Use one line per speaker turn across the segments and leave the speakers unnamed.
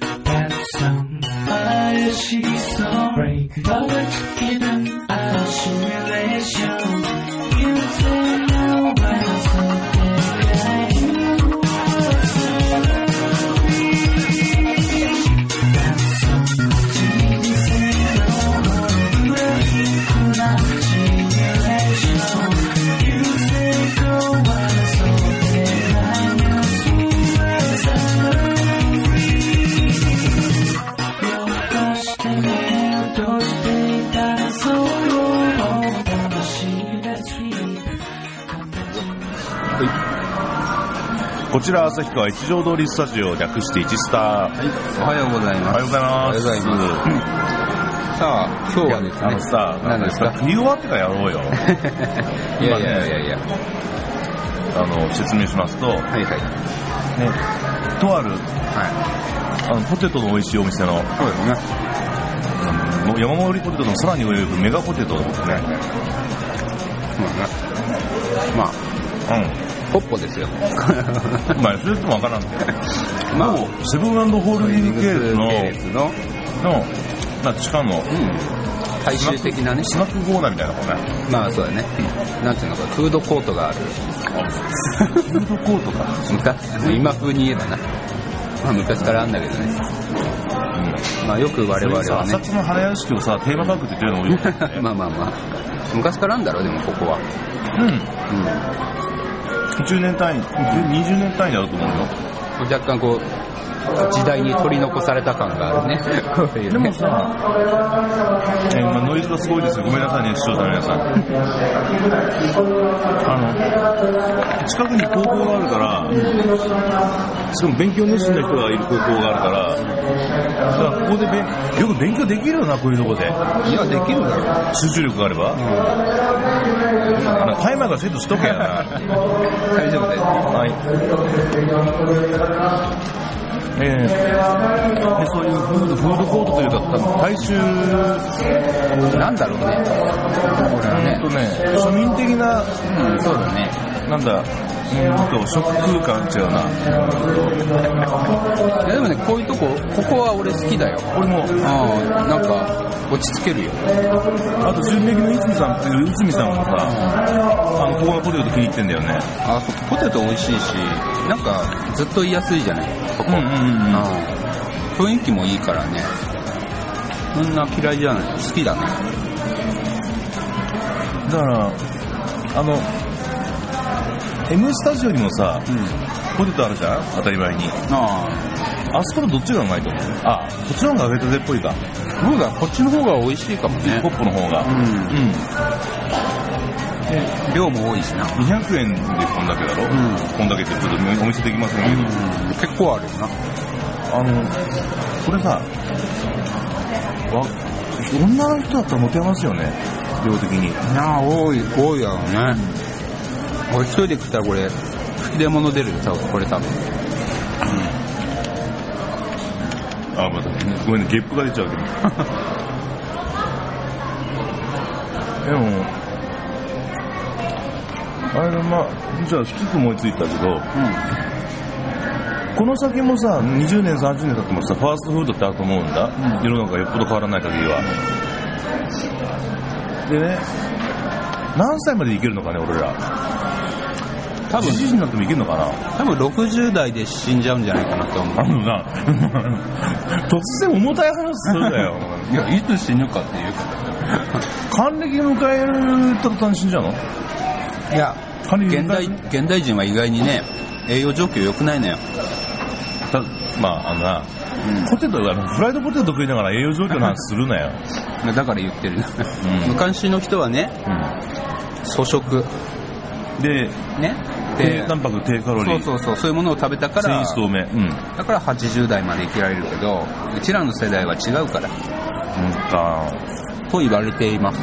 and some eyes she saw break, but in an isolation. こちら旭川一条通りスタジオ略して一スター。はい。
おはようございます。
おはようございます。おはようございます。
さあ、今日はですね。あの
さ、何ですか？食い終わってからやろうよ。
いやいやいやいや。
あの、説明しますと、はいはい。ね、とある、はい。あの、ポテトの美味しいお店の、そうですね。うん、山盛りポテトのさらに上をメガポテトですね。そうだね。
まあ、うん。ポッポですよ。
まあ、それともわからんけど。まあ、セブンホールディング系列の、の、の、まあ、地下の、うん。
大衆的なね。
スナックコーナーみたいなもんね。
まあ、そうだね。なんていうのか、フードコートがある。
フードコートか。
昔、今風に言えばな。まあ、昔からあんだけどね。うん、まあよく我々はね。
浅草の花屋敷をさ、テーマパークって言ってるのもいい、
ね、まあまあまあ。昔からあんだろ、でもここは。うん。うん。
10年単位、20年単位だと思うよ。
若干こう、時代に取り残された感があるね。
うでもさ、えー、まあ、ノイズがすごいですよ。ごめんなさいね、視聴者の皆さん。あの、近くに高校があるから、しかも勉強熱心な人がいる高校があるから、だからここでよく勉強できるよな、こういうとこで。
いや、できるだろ。
集中力があれば。うん、タイマーがセットしとけやな。
大丈夫です。はい。
えー、でそういうフードフードコートというか、大衆、
なんだろうね、
これはね、とね。庶民的な、
うん、そうだね、
なんだ、うんと、食空間違うな。
いやでもね、こういうとこ、ここは俺好きだよ。
俺も。
あなんか、落ち着けるよ。
あと、純烈の内海さんっていう内海さんもさ、ポテト気に入ってんだよね。
あ、そポテト美味しいし、なんか、ずっと言いやすいじゃない、ここ。うんうんうん、雰囲気もいいからね。そんな嫌いじゃない。好きだね。
だから、あの、M スタジオにもさ、うん、ポテトあるじゃん？当たり前に。ああ。あそこのどっちがうまいと思う？あ、こっちの方が揚げたてっぽいか。
そうだ、こっちの方が美味しいかもね。
ポップの方が。うん。うん。
で、量も多いしな。
200円でこんだけだろ？うん。こんだけってちょっとお見せできませんけど。うん、
結構あるよな。
あの、これさ、わ、女の人だったらモテますよね。量的に。
いや多い、多いやろね。俺一人で食ったらこれ、吹き出物出るよ、多分、これ多分。うん。
あ、また、ごめんね、ゲップが出ちゃうけど。でも、あれだ、まあ、じゃあ、一つ思いついたけど、うん、この先もさ、20年、30年経ってもさ、ファーストフードってあると思うんだ。うん、世の中がよっぽど変わらない限りは。でね、何歳までいけるのかね、俺ら。多分、じじになってもいけるのかな
多分60代で死んじゃうんじゃないかなと思う。
あのな、突然重たい話するんだよ。
いや、いつ死ぬかっていう
か。還暦迎える途端に死んじゃうの？
いや、現代、現代人は意外にね、栄養状況良くないのよ。
たまあ、あのな、うん、ポテト、あのフライドポテト食いながら栄養状況の話するなよ。
だから言ってる、うん、昔の人はね、うん、粗食。
で、ね、低タンパク低カロリ
ー。そうそうそう。そういうものを食べたから
繊維質多め、うん、
だから80代まで生きられるけどうちらの世代は違うから。うんか。と言われています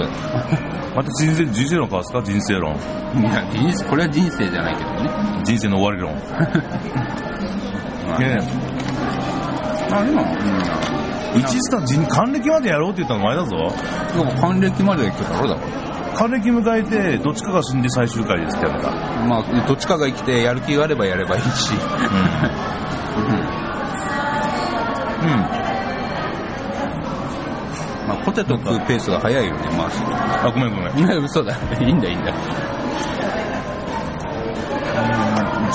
また人生人生論交わすか？人生論。
いや人生これは人生じゃないけどね。
人生の終わり論。まあね
あでも、
うん、一スタ人還暦までやろうって言ったの前だぞ。
でも還暦までは行くだろだから。
還暦迎えて、どっちかが死んで最終回ですってやるか。
まあ、どっちかが生きて、やる気があればやればいいし。うん。ま あ、ポテト食うペースが早いよね、マーシー。
あ、ごめんごめん。
いや、嘘だ。いいんだ、いいんだ。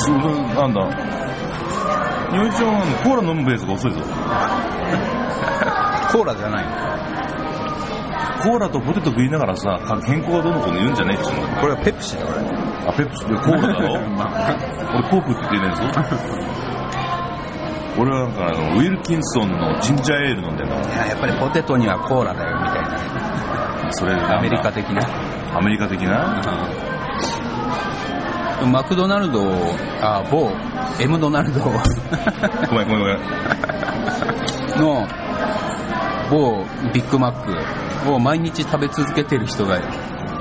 十分、なんだ。日本一はコーラ飲むペースが遅いぞ。
コーラじゃないの
コーラとポテト食いながらさ、健康がどうのこうの言うんじゃねえっつうんだ
これはペプシだ、これ。
あ、ペプシ、コーラだろ 俺コークって言ってねえぞ。俺はなんかあの、ウィルキンソンのジンジャーエール飲んでんだもん。
いや、やっぱりポテトにはコーラだよ、みたいな。
それ
アメリカ的な？
アメリカ的な？
うんマクドナルド、あ、某、M ドナルド
ごめんごめんごめん。
の某ビッグマックを毎日食べ続けてる人が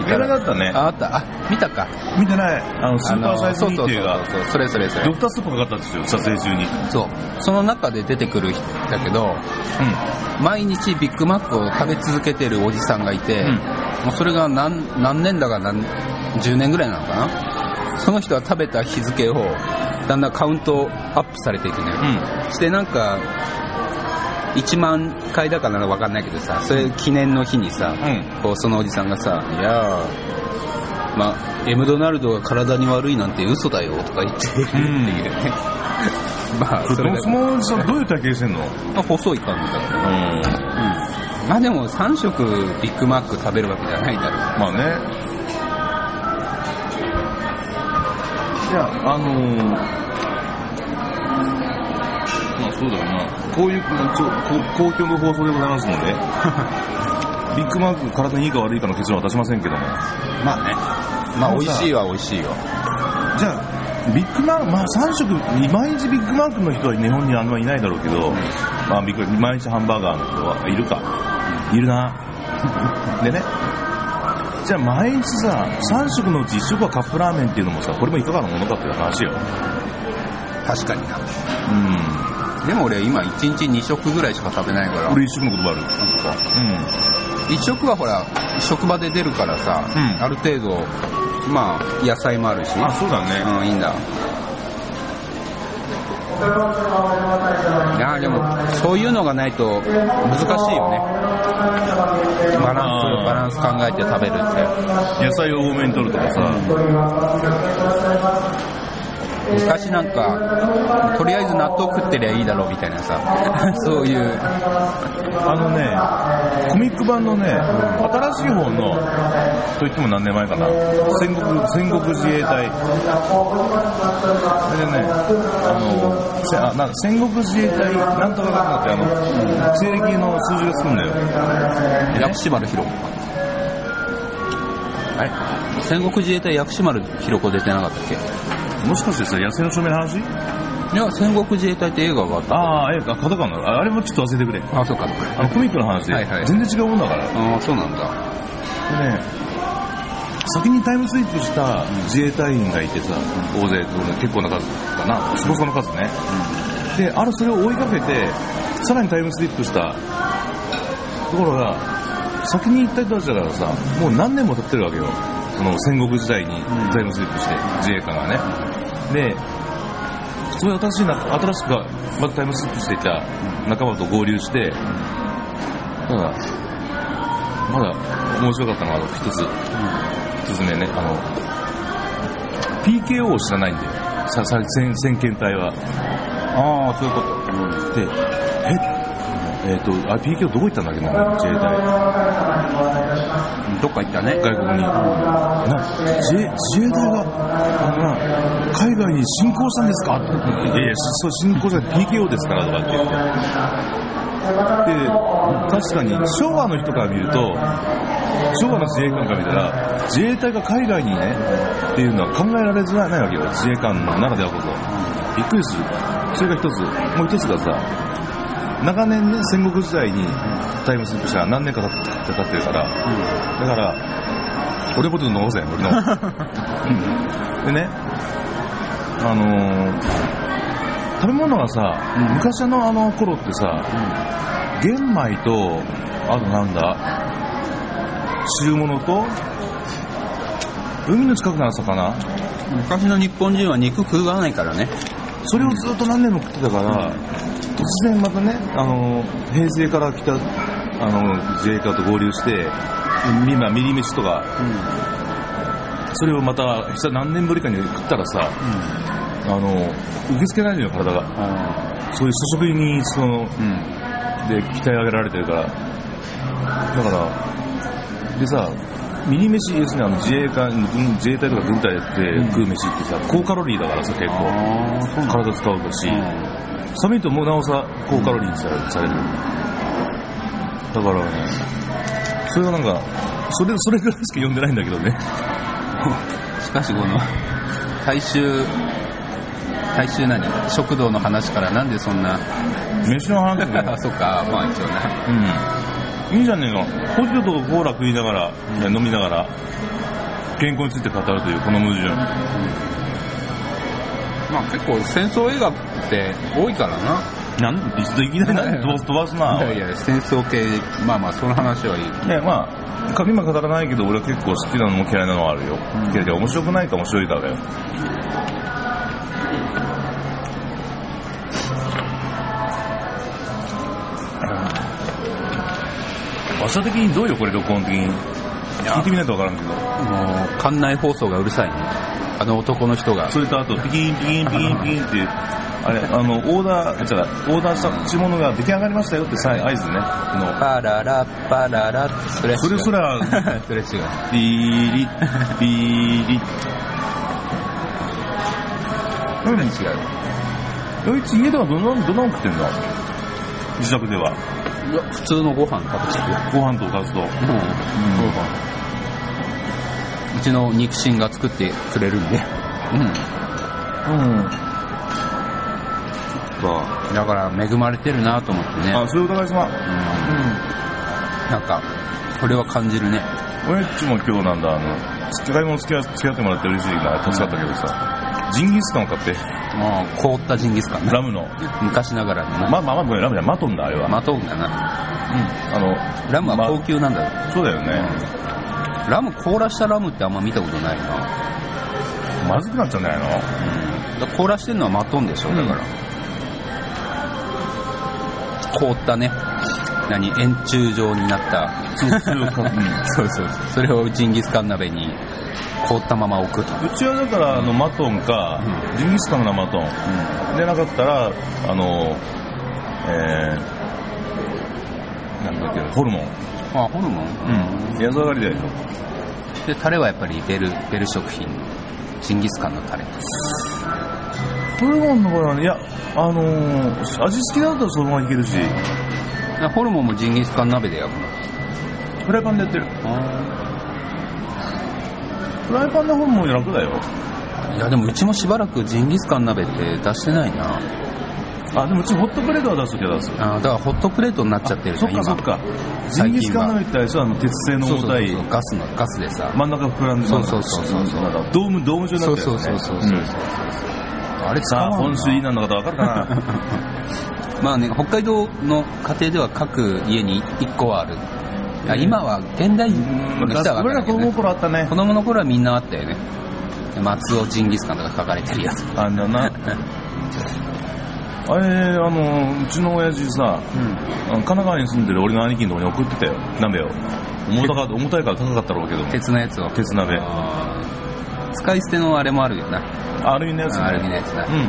いた
有名だ
ら。
ったね。
あ、あった。あ、見たか。
見てない。あの、スーパーサイズミーティーが、
そうそうそれそれそれ
ドク。タースープかかったんですよ、撮影中に。
そう。その中で出てくる人だけど、毎日ビッグマックを食べ続けてるおじさんがいて、
うん
もうそれが何何年だか何10年ぐらいなのかな？その人は食べた日付をだんだんカウントアップされていくのよ、
うん。
してなんか1万回だかなんか分かんないけどさそれ記念の日にさ、
うん。
こうそのおじさんがさ「いやーまあ M ドナルドが体に悪いなんて嘘だよ」とか言ってるっていうね、まあ
そ
それだ
そのおじさんどういう体型してんの？
まあ細い感じだった
うん。
うんまあでも3食ビッグマック食べるわけじゃないだろう。
まあね。いや、あのー、まあそうだよな。こういう、ちょこ公共の放送でございますので、ビッグマック体にいいか悪いかの結論は出しませんけども。
まあね。まあ美味しいは美味しいよ。
じゃあ、ビッグマック、まあ3食、毎日ビッグマックの人は日本にあんまいないだろうけど、まあビッグ毎日ハンバーガーの人はいるか。いるな。でね、じゃあ毎日さ、3食のうち1食はカップラーメンっていうのもさ、これもいかがなものかっていう話よ。
確かにな。
うん。
でも俺今1日2食ぐらいしか食べないから。
俺1食の言葉ある。
1食はほら、職場で出るからさ、
うん
ある程度、まあ野菜もあるし。
うん。あ、そうだね。
うん、いいんだ。いやでも、そういうのがないと難しいよね。バランス、バランス考えて食べるって。
野菜を多めに取るとかさ、
昔なんか、とりあえず納豆食ってりゃいいだろうみたいなさ、そういう、
あのね、コミック版のね、新しい方の、といっても何年前かな、戦国、戦国自衛隊。それでね、あの、せあな戦国自衛隊なんとかかんってあの、西暦の数字がつくんだよ。
薬師丸ひろ子。あれ戦国自衛隊薬師丸ひろ子出てなかったっけ？
もしかしてさ、野生の証明の話？
いや、戦国自衛隊って映画があった。
ああ、え、あ、角川の、ああれもちょっと忘れてくれ。
あ、そうか、そうか。
あの、コミックの話で
はいはい、
全然違うもんだから。
ああ、そうなんだ。
でね、先にタイムスリップした自衛隊員がいてさ、大勢、結構な数かな、そこそこの数ね。で、あるそれを追いかけて、さらにタイムスリップしたところが、先に行った人たちだからさ、もう何年も経ってるわけよ。その戦国時代にタイムスリップして、自衛官がね。で、それ新しいな、新しくまたタイムスリップしていた仲間と合流して、ただ、まだ面白かったのは、あの一つ、一つ目ね、あの、PKO を知らないんだよ。さ、さ、先、先遣隊は。
ああ、そういうこと。
で、ええっ、と、あ、PKO どこ行ったんだっけな、自衛隊。
どっか行ったね。
外国に。な、自衛、自衛隊が、あのな、海外に侵攻したんですか？いやいや、そう、侵攻じゃなくて PKO ですからとかって言って。で、確かに昭和の人から見ると、昭和の自衛官から見たら、自衛隊が海外にね、っていうのは考えられづらいわけよ。自衛官ならではこそ。びっくりする。それが一つ。もう一つがさ、長年ね、戦国時代にタイムスリップしたら何年か経って経ってるから、だから、俺ポテト飲もうぜ、俺の。でね、あのー食べ物がさ、
うん。
昔のあの頃ってさ、玄米と、あとなんだ、汁物と、海の近くなる魚
昔の日本人は肉食わないからね。
それをずっと何年も食ってたから、突然またね、あの、平成から来た、あの、自衛官と合流して、今、ミリ飯とか、うん、それをまた、何年ぶりかに食ったらさ、うん、あの、受け付けないのよ、体が。そういう粗食に、その、うん、で、鍛え上げられてるから。だから、でさ、ミニ飯、要するにあの自衛官、自衛隊とか軍隊で食う飯ってさ、高カロリーだからさ、結構。体使うし、寒いともうなおさ高カロリーにされる。だからね、それはなんか、それ、それぐらいしか読んでないんだけどね。
しかしこの、大衆、大衆何？食堂の話からなんでそんな？
飯の話
だ あ、そっか、まあ一応ね。
うん。いいじゃねえの。ポテトとコーラ食いながら、うん、飲みながら、健康について語るというこの矛盾。うん、
まあ結構戦争映画って多いからな。
なん一度いきなり何飛ばすな。
いやいや、戦争系、まあまあその話はいい。
ねまあ、今語らないけど俺は結構好きなのも嫌いなのはあるよ。うん、嫌いで面白くないか面白いからだよ。場所的にどうよ、これ、録音的に。聞いてみないとわからんけど。も
う、館内放送がうるさいね。あの男の人が。
それとあと、ピキンピキンピキンピキンって、あれ、あの、オーダー、じゃオーダーした地物が出来上がりましたよってさ合図ね。
のパララパララ
それそれそれは、
それ違う。
ピーリ、ピーリ。
何違
う？あいつ家ではどんな、どんなの食ってんだ？自宅では。
いや、普通のご飯食べてるよ。
ご飯とおかずと。うん。うん。
うちの肉親が作ってくれるんで。うん。うん。そっだから恵まれてるなと思ってね。
あ、それお互い様。うん。うん。
なんか、それは感じるね。
俺っちも今日なんだ、あの、使い物付き合ってもらって嬉しいな、助かったけどさ、ジンギスカンを買って。
もう凍ったジンギスカン
ラムの。
昔ながらの
な。まあまあまあ、ラムじゃマトンだ、あれは。
マトンだな。うん。
あの、
ラムは高級なんだよ。
ま、そうだよね、
うん。ラム、凍らしたラムってあんま見たことないな。
まずくなっちゃうんじゃない
の？うん。凍らしてるのはマトンでしょ、だから。凍ったね。何円柱状になった。
そう
そうそう。それをジンギスカン鍋に凍ったまま置くと。
うちはだから、あの、マトンか、うん、ジンギスカンのマトン。うん、でなかったら、あの、えー、なんだっけ、ホルモン。
あ、ホルモン？
うん。安上がりで。
で、タレはやっぱりベル、ベル食品。ジンギスカンのタレ。
ホルモンの場合はね、いや、あのー、味好きだったらそのままいけるし。
ホルモンもジンギスカン鍋で焼くの？
フライパンでやってる。フライパンの方も楽だよ。
いや、でもうちもしばらくジンギスカン鍋って出してないな。
あ、でもうちホットプレートは出すけど出す。
あだからホットプレートになっちゃってる
じゃん、そっかそっか。ジンギスカン鍋ってあれあの鉄製の重たい
ガスの、ガスでさ。
真ん中膨らんで
そうそうそうそう。
ドーム、ドーム状になってる、
そうそうそうそう。
あれさあ、本州いいなのかわかるかな
まあね、北海道の家庭では各家に1個はある。今は現代人
の人は分かるけど、ね、子供の頃あったね。
子供の頃はみんなあったよね。松尾ジンギスカンとか書かれてるやつ。
あんだな。あれ、あの、うちの親父さ、うん、神奈川に住んでる俺の兄貴のとこに送ってたよ、鍋を。重たか重たいから高かったろうけど。
鉄のやつを。
鉄鍋。
使い捨てのあれもあるよな。
アルミのやつ、ね、
アルミのやつだ。うん。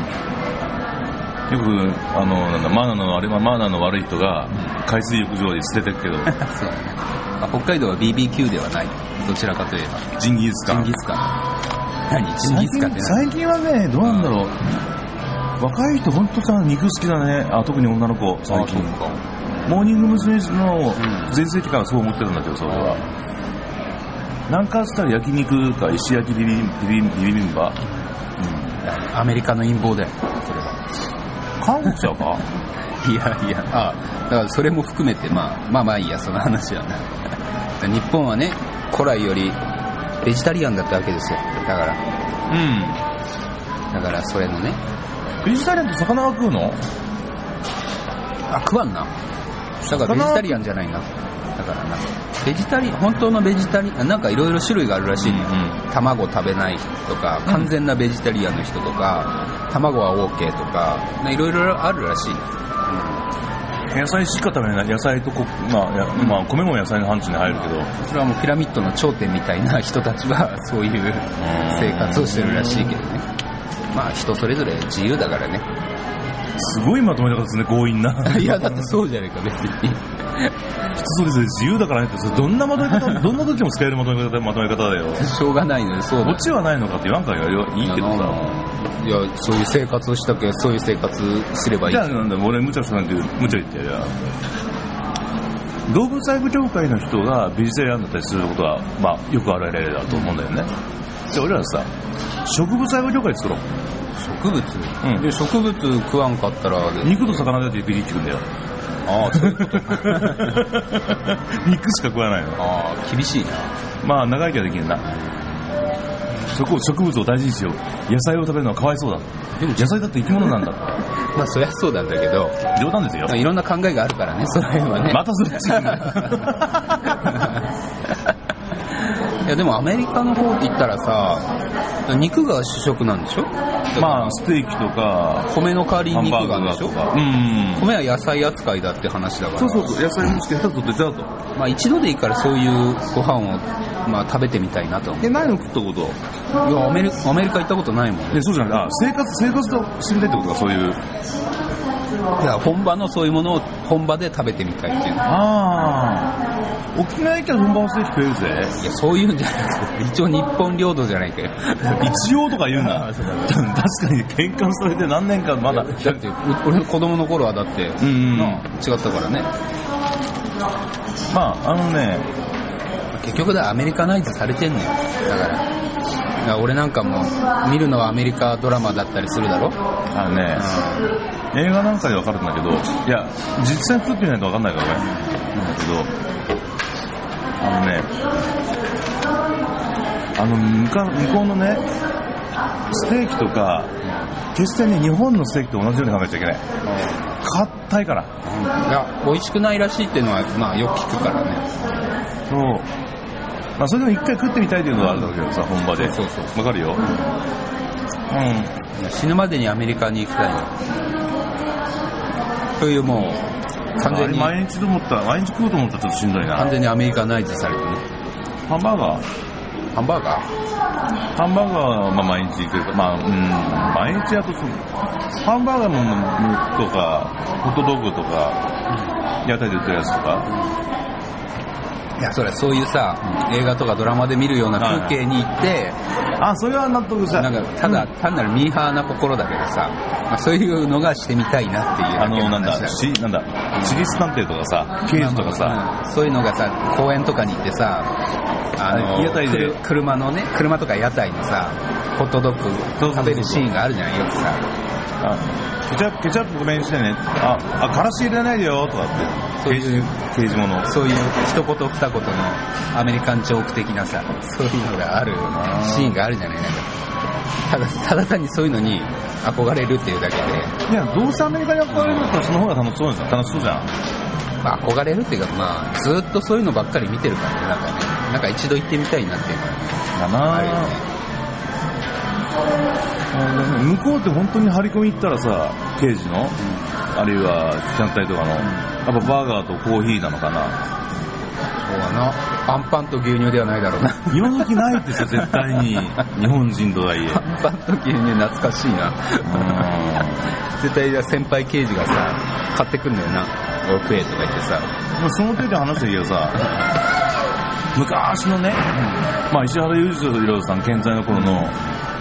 よく、あの、なんだ、マナーの、あれはマナーの悪い人が、海水浴場に捨ててるけど。そうだね。
北海道は BBQ ではない。どちらかといえば。
ジンギスカン。
ジンギスカン。何？ジンギスカンって
最近はね、どうなんだろう。若い人ほんとさ、肉好きだね。あ、特に女の子、最近。モーニング娘。の全盛期からそう思ってるんだけど、それは。なんかつったら焼肉か石焼きビビビビビンバ。
うん。アメリカの陰謀だよ、それは。
韓国ちゃうか？
いやいや、あだからそれも含めて、まあ、まあまあいいや、その話はね。日本はね、古来よりベジタリアンだったわけですよ。だから。
うん。
だからそれのね。
ベジタリアンって魚は食うの？
あ、食わんな。だからベジタリアンじゃないな。だからな。ベジタリアン、本当のベジタリアン、なんかいろいろ種類があるらしい、うんうん、卵食べない人とか、完全なベジタリアンの人とか、卵は OK とか、いろいろあるらしい。
野菜しか食べない。野菜とこ、まあやまあ、米も野菜の範疇に入るけど。
それはもうピラミッドの頂点みたいな人たちはそういう生活をしてるらしいけどねまあ人それぞれ自由だからね。
すごいまとめ方ですね強引な。
いやだってそうじゃないか別に。
人それぞれ自由だからねって。それどんなまとめ方 どんな時も使えるまとめ方まとめ方だよ。
しょうがないのでそうだ
オチはないのかって言わんからいいけどさ。
いやそういう生活をしたけそういう生活すればいい
じゃあなんだ俺無茶したなんて無茶言ってや動物愛護協会の人がベジタリアンだったりすることは、まあ、よくある例だと思うんだよねで俺らさ植物愛護協会作ろう。
植物、うん、で植物食わんかったら
肉と魚だってビリってくんだよ。
ああそういうこと
肉しか食わないの。
ああ厳しいな。
まあ長生きはできるな。そこ植物を大事にしよう。野菜を食べるのはかわいそうだ。でも野菜だって生き物なんだ。
まあそりゃそうなんだけど。
冗談ですよ。
いろんな考えがあるからねその辺はね。
またそっち
いやでもアメリカの方って言ったらさ肉が主食なんでしょ？
まあステーキとか
米の代わりに肉がでしょ？
うん。
米は野菜扱いだって話だから。
そうそうそう野菜もして下手とデザート
まあ一度でいいからそういうご飯をまあ食べてみたいなと
え何の食ったこと？
いやアメリアメリカ行ったことないもん。
ねそうじゃない。あ生活生活としてみたいってことかそういう
本場のそういうものを本場で食べてみたいっていう。
ああ沖縄行ったら本場のステーキ食えるぜ。
いやそういうんじゃないですよ一応日本領土じゃないかよ。
一応とか言うな。確かに転換されて何年間まだ。
だって俺の子供の頃はだって、
うんうん。
違ったからね。
まああのね。
結局だアメリカナイズされてんのよ。だから俺なんかも見るのはアメリカドラマだったりするだろ？
あのね映画なんかで分かるんだけどいや実際に作ってみないと分かんないからね。なんだけどあのねあの向か向こうのねステーキとか決してね日本のステーキと同じように考えちゃいけない。硬いから。
いや美味しくないらしいっていうのはまあよく聞くからね。
そうまあそれでも一回食ってみたいっていうのはあるんだけどさ本場で。
そうそう
分かるよ。
死ぬまでにアメリカに行きたいのというもう完全に
毎日と思ったら毎日食おうと思ったらちょっとしんどいな。
完全にアメリカナイズされてる
ハンバーガー。
ハンバーガー？
ハンバーガーはまあ毎日行く。か、まあ、うん、毎日やとそう、ハンバーガーもとか、ホットドッグとか、屋台で売ってるやつとか、
いやそれはそういうさ映画とかドラマで見るような風景に行って、
あ、それは納得した。
なんかただ、単なるミーハーな心だけどさ、まあ、そういうのがしてみたいなっていうだ
あの、なんだ、し、なんだ、私立探偵とかさ、刑事とかさ、
うんそういうのがさ公園とかに行ってさあの
屋台で。
車のね車とか屋台のさホットドッグ食べるシーンがあるじゃないよくさ。
あケチャップ、ケチャップごめんしてね。あ、あ、からし入れないでよ、とかって。
そういう
刑事物。
そういう一言二言のアメリカンジョーク的なさそういうのがあるシーンがあるじゃないなんかただただ単にそういうのに憧れるっていうだけで、
いや、どうせアメリカに憧れるんだったらその方が楽しそうじゃん。楽しそうじゃん。
まあ、憧れるっていうかまあずっとそういうのばっかり見てるからねなんかねなんか一度行ってみたいなっていうのがあるよね
向こうって本当に張り込み行ったらさ、刑事の、あるいは機関隊とかの、やっぱバーガーとコーヒーなのかな？
そうだな。アンパンと牛乳ではないだろうな。
今時ないってさ、絶対に。日本人とはいえ。
アンパンと牛乳懐かしいな。絶対先輩刑事がさ買ってくんだよな。俺食えとか言ってさ。
まあその手で話したけどさ、昔のね、まあ石原裕次郎さん健在の頃の、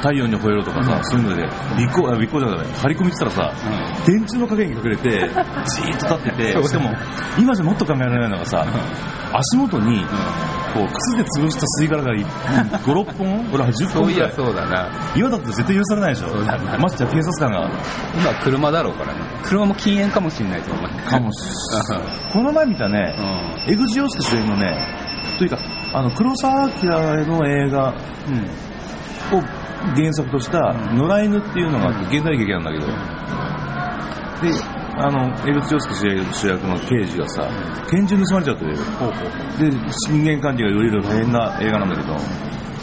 太陽に吠えろとかさ、そういうので、尾行、あ尾行じゃない、張り込みってたらさ、電柱の陰に隠れて、じーっと立ってて、しかも、今じゃもっと考えられないのがさ、足元に、こう、靴で潰した吸い殻が5、6本俺は10
そういや
本ぐらい。
そうだな。
今だって絶対許されないでしょ。
そうだな。
ましてや警察官が、
今は車だろうからね。車も禁煙かもしんないと思う
かもしこの前見たね、
う
江口洋介主演のね、というか、あの、黒澤明の映画
んうん。
を原作とした、野良犬っていうのがあって、現代劇なんだけど、で、あの、江口洋介主役の刑事がさ、拳銃盗まれちゃってるで、人間関係がよりいろ大変な映画なんだけど、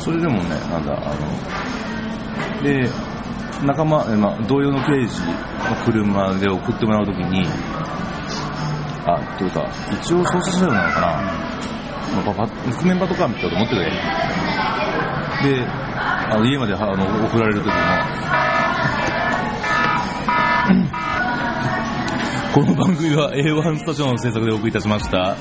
それでもね、なんだ、あの、で、仲間、えまあ、同様の刑事の車で送ってもらうときに、あ、というか、一応捜査車両なのかな、まあ、パ覆面パトカーみたいなと思ってて。で、あの家まであの送られる時も、この番組は A1 スタジオの制作でお送りいたしました。